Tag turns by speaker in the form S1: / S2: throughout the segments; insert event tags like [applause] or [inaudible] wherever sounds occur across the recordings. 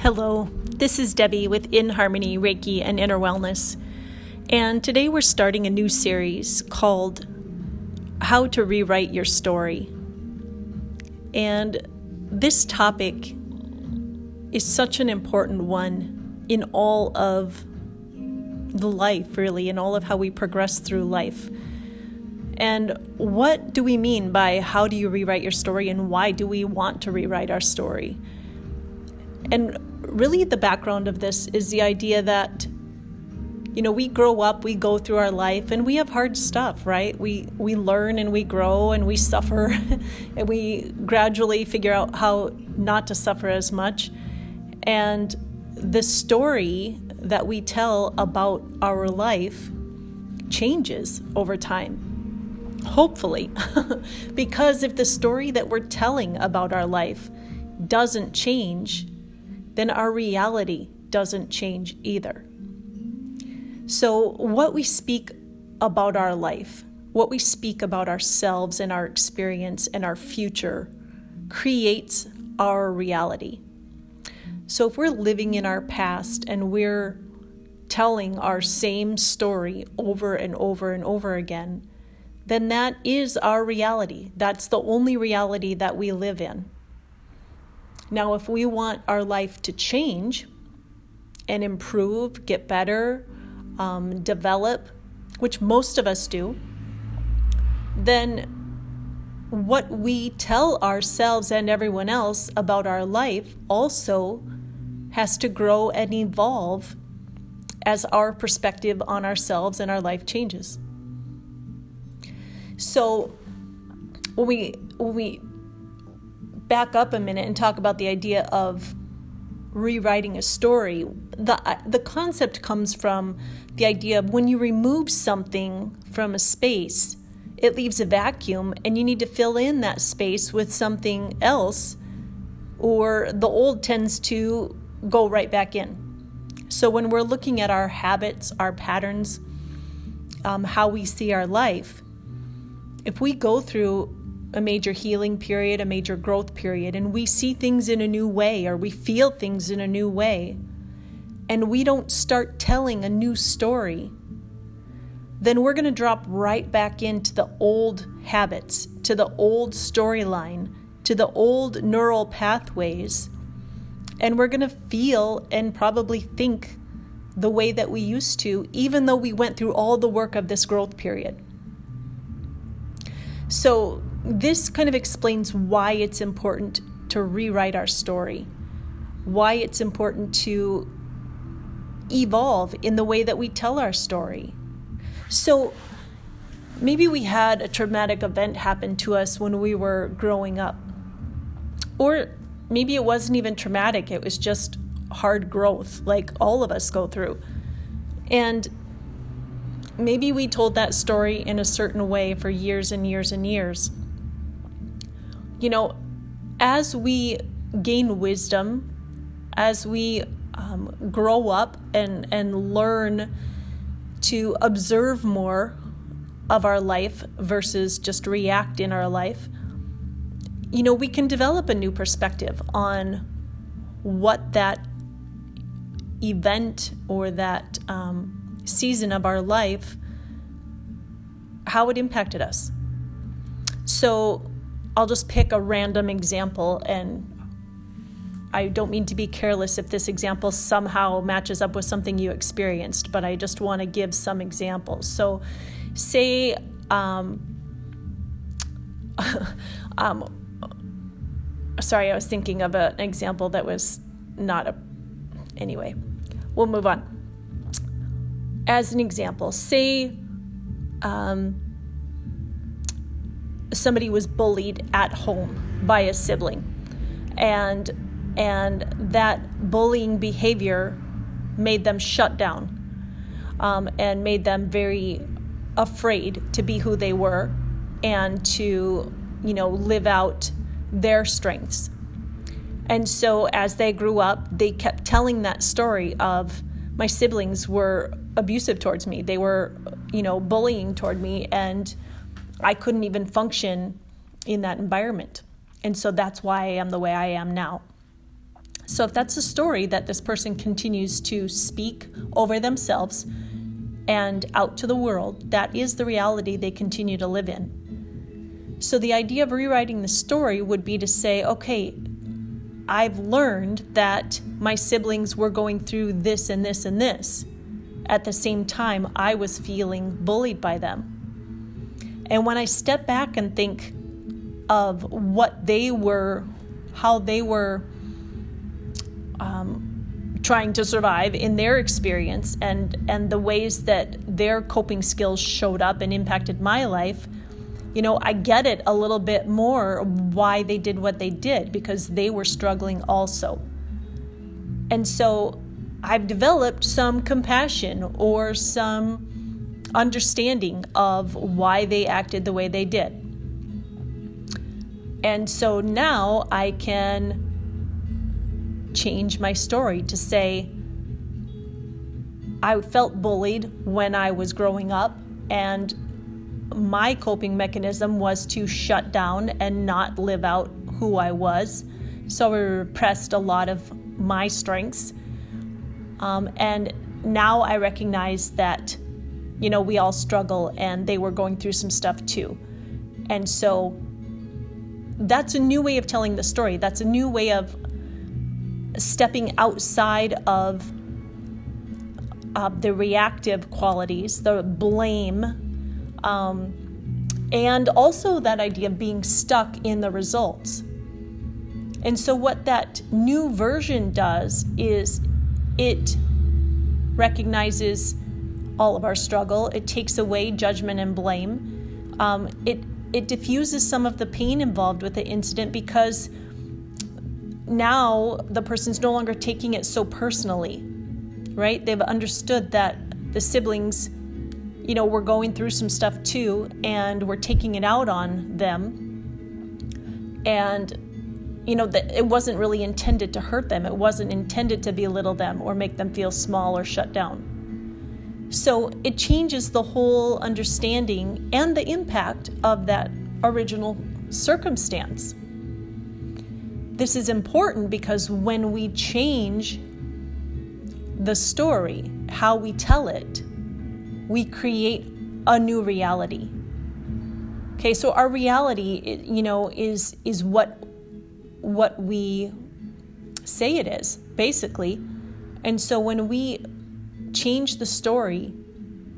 S1: Hello, this is Debbie with In Harmony Reiki and Inner Wellness. And today we're starting a new series called How to Rewrite Your Story. And this topic is such an important one in all of the life, really, in all of how we progress through life. And what do we mean by how do you rewrite your story and why do we want to rewrite our story? And really, the background of this is the idea that you know we grow up we go through our life and we have hard stuff right? We we learn and we grow and we suffer [laughs] and we gradually figure out how not to suffer as much. And the story that we tell about our life changes over time hopefully. [laughs] Because if the story that we're telling about our life doesn't change then our reality doesn't change either. So, what we speak about our life, what we speak about ourselves and our experience and our future creates our reality. So, if we're living in our past and we're telling our same story over and over and over again, then that is our reality. That's the only reality that we live in. Now, if we want our life to change and improve, get better, um, develop, which most of us do, then what we tell ourselves and everyone else about our life also has to grow and evolve as our perspective on ourselves and our life changes. So when we when we back up a minute and talk about the idea of rewriting a story, the the concept comes from the idea of when you remove something from a space, it leaves a vacuum and you need to fill in that space with something else or the old tends to go right back in. So when we're looking at our habits, our patterns, um, how we see our life, if we go through a major healing period, a major growth period, and we see things in a new way or we feel things in a new way, and we don't start telling a new story, then we're going to drop right back into the old habits, to the old storyline, to the old neural pathways, and we're going to feel and probably think the way that we used to, even though we went through all the work of this growth period. So, this kind of explains why it's important to rewrite our story, why it's important to evolve in the way that we tell our story. So, maybe we had a traumatic event happen to us when we were growing up. Or maybe it wasn't even traumatic, it was just hard growth, like all of us go through. And maybe we told that story in a certain way for years and years and years. You know, as we gain wisdom, as we um, grow up and, and learn to observe more of our life versus just react in our life, you know, we can develop a new perspective on what that event or that um, season of our life, how it impacted us. So I'll just pick a random example, and I don't mean to be careless if this example somehow matches up with something you experienced, but I just want to give some examples. So, say, um, [laughs] um, sorry, I was thinking of an example that was not a. Anyway, we'll move on as an example, say um, somebody was bullied at home by a sibling, and and that bullying behavior made them shut down um, and made them very afraid to be who they were and to you know live out their strengths and so as they grew up they kept telling that story of my siblings were abusive towards me. They were, you know, bullying toward me, and I couldn't even function in that environment. And so that's why I am the way I am now. So, if that's a story that this person continues to speak over themselves and out to the world, that is the reality they continue to live in. So, the idea of rewriting the story would be to say, okay, I've learned that my siblings were going through this and this and this. At the same time, I was feeling bullied by them. And when I step back and think of what they were, how they were um, trying to survive in their experience and and the ways that their coping skills showed up and impacted my life you know i get it a little bit more why they did what they did because they were struggling also. And so i've developed some compassion or some understanding of why they acted the way they did and so now i can change my story to say, I felt bullied when I was growing up, and my coping mechanism was to shut down and not live out who I was. So I repressed a lot of my strengths. Um, and now I recognize that, you know, we all struggle and they were going through some stuff too. And so that's a new way of telling the story. That's a new way of stepping outside of uh, the reactive qualities, the blame, um, and also that idea of being stuck in the results. And so, what that new version does is it recognizes all of our struggle, it takes away judgment and blame, um, it, it diffuses some of the pain involved with the incident because now the person's no longer taking it so personally, right? They've understood that the siblings, you know, were going through some stuff too, and we're taking it out on them. And, you know, that it wasn't really intended to hurt them, it wasn't intended to belittle them or make them feel small or shut down. So it changes the whole understanding and the impact of that original circumstance. This is important because when we change the story, how we tell it, we create a new reality. Okay, so our reality, you know, is is what what we say it is, basically. And so when we change the story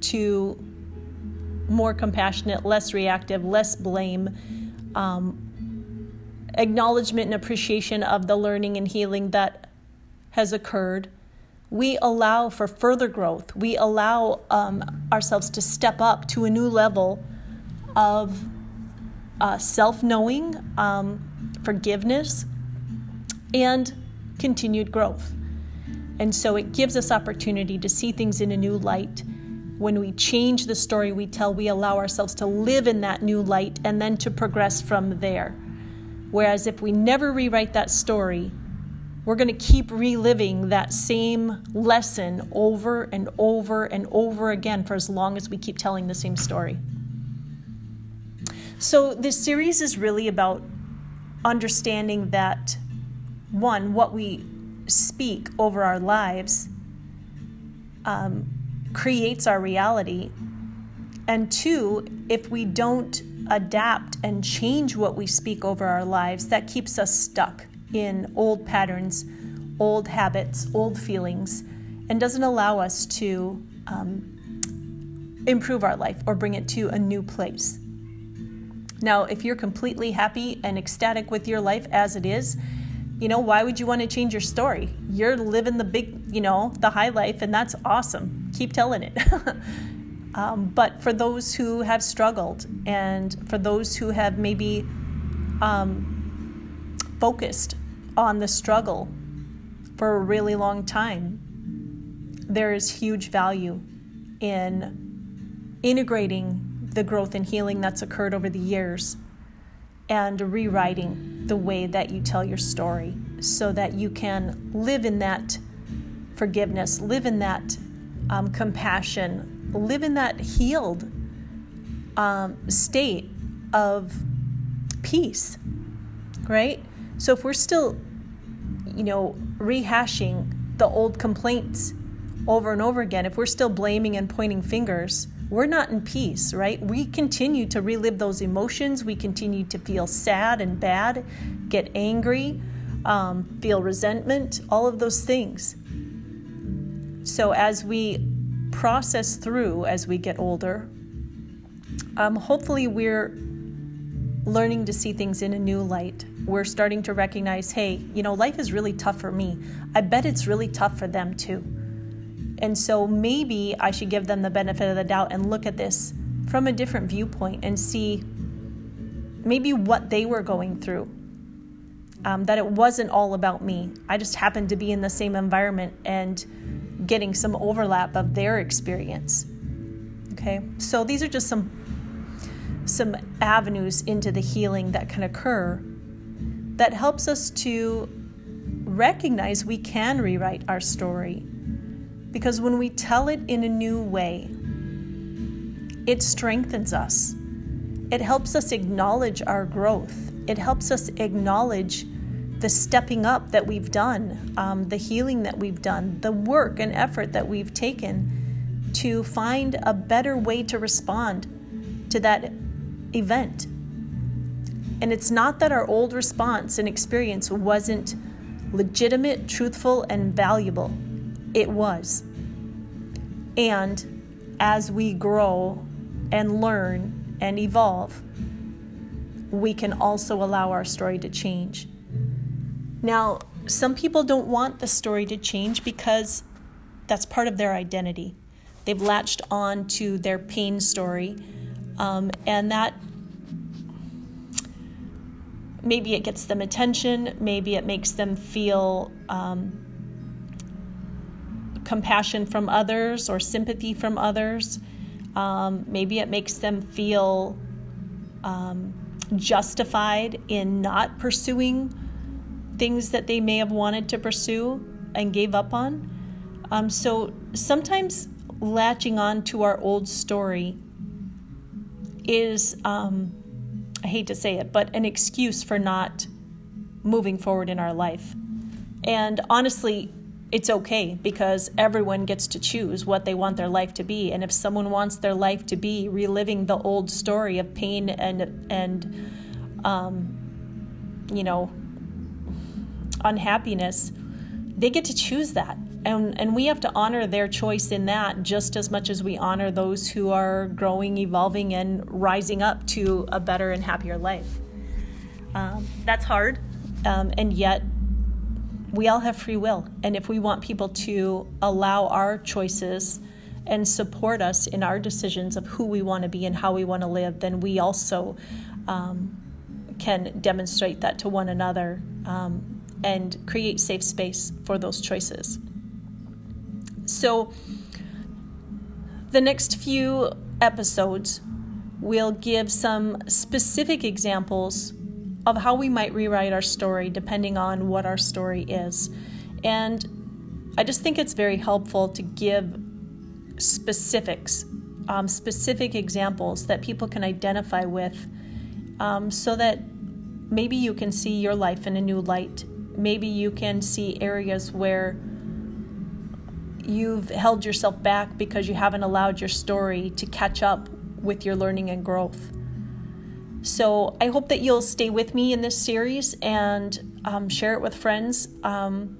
S1: to more compassionate, less reactive, less blame, um, acknowledgement and appreciation of the learning and healing that has occurred, we allow for further growth. We allow um, ourselves to step up to a new level of uh, self knowing, um, forgiveness, and continued growth. And so it gives us opportunity to see things in a new light. When we change the story we tell, we allow ourselves to live in that new light and then to progress from there. Whereas if we never rewrite that story, we're going to keep reliving that same lesson over and over and over again for as long as we keep telling the same story. So, this series is really about understanding that one, what we speak over our lives um, creates our reality, and two, if we don't adapt and change what we speak over our lives, that keeps us stuck in old patterns, old habits, old feelings, and doesn't allow us to um, improve our life or bring it to a new place. Now, if you're completely happy and ecstatic with your life as it is, you know, why would you want to change your story? You're living the big, you know, the high life, and that's awesome. Keep telling it. [laughs] Um, but for those who have struggled and for those who have maybe um, focused on the struggle for a really long time, there is huge value in integrating the growth and healing that's occurred over the years and rewriting the way that you tell your story so that you can live in that forgiveness, live in that um, compassion, live in that healed um, state of peace, right? So if we're still, you know, rehashing the old complaints over and over again, if we're still blaming and pointing fingers, we're not in peace, right? We continue to relive those emotions. We continue to feel sad and bad, get angry, um, feel resentment, all of those things. So, as we process through as we get older, um, hopefully we're learning to see things in a new light. We're starting to recognize hey, you know, life is really tough for me. I bet it's really tough for them too. And so maybe I should give them the benefit of the doubt and look at this from a different viewpoint and see maybe what they were going through. Um, that it wasn't all about me. I just happened to be in the same environment and getting some overlap of their experience. Okay, so these are just some some avenues into the healing that can occur that helps us to recognize we can rewrite our story because when we tell it in a new way, it strengthens us. It helps us acknowledge our growth. It helps us acknowledge the stepping up that we've done, um, the healing that we've done, the work and effort that we've taken to find a better way to respond to that event. And it's not that our old response and experience wasn't legitimate, truthful, and valuable. It was. And as we grow and learn and evolve, we can also allow our story to change. Now, some people don't want the story to change because that's part of their identity. They've latched on to their pain story, um, and that maybe it gets them attention, maybe it makes them feel um, compassion from others or sympathy from others. Um, maybe it makes them feel um, justified in not pursuing things that they may have wanted to pursue and gave up on. Um, so sometimes latching on to our old story is, um, I hate to say it, but an excuse for not moving forward in our life. And honestly, it's okay because everyone gets to choose what they want their life to be. And if someone wants their life to be reliving the old story of pain and and um, you know unhappiness they get to choose that. And and we have to honor their choice in that just as much as we honor those who are growing evolving and rising up to a better and happier life. Um, that's hard um, and yet we all have free will. And if we want people to allow our choices and support us in our decisions of who we want to be and how we want to live, then we also um, can demonstrate that to one another um, and create safe space for those choices. So, the next few episodes, we'll give some specific examples of how we might rewrite our story depending on what our story is. And I just think it's very helpful to give specifics, um, specific examples that people can identify with um, so that maybe you can see your life in a new light. Maybe you can see areas where you've held yourself back because you haven't allowed your story to catch up with your learning and growth. So I hope that you'll stay with me in this series and um, share it with friends. Um,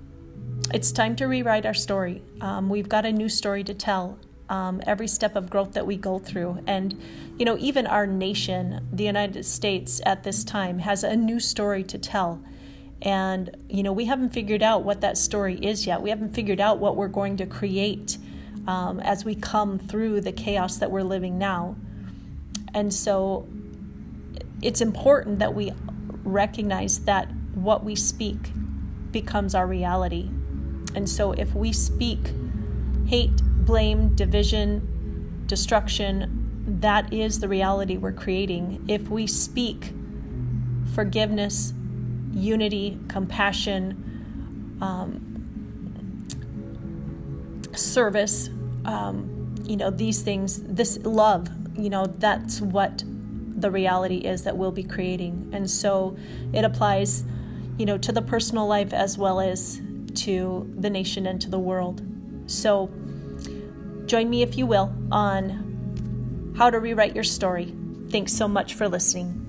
S1: it's time to rewrite our story. Um, we've got a new story to tell. Um, every step of growth that we go through. And, you know, even our nation, the United States at this time, has a new story to tell. And, you know, we haven't figured out what that story is yet. We haven't figured out what we're going to create um, as we come through the chaos that we're living now. And so it's important that we recognize that what we speak becomes our reality. And so if we speak hate, blame, division, destruction, that is the reality we're creating. If we speak forgiveness, unity, compassion, um, service, um, you know, these things, this love, you know, that's what the reality is that we'll be creating. And so it applies, you know, to the personal life as well as to the nation and to the world. So join me, if you will, on how to rewrite your story. Thanks so much for listening.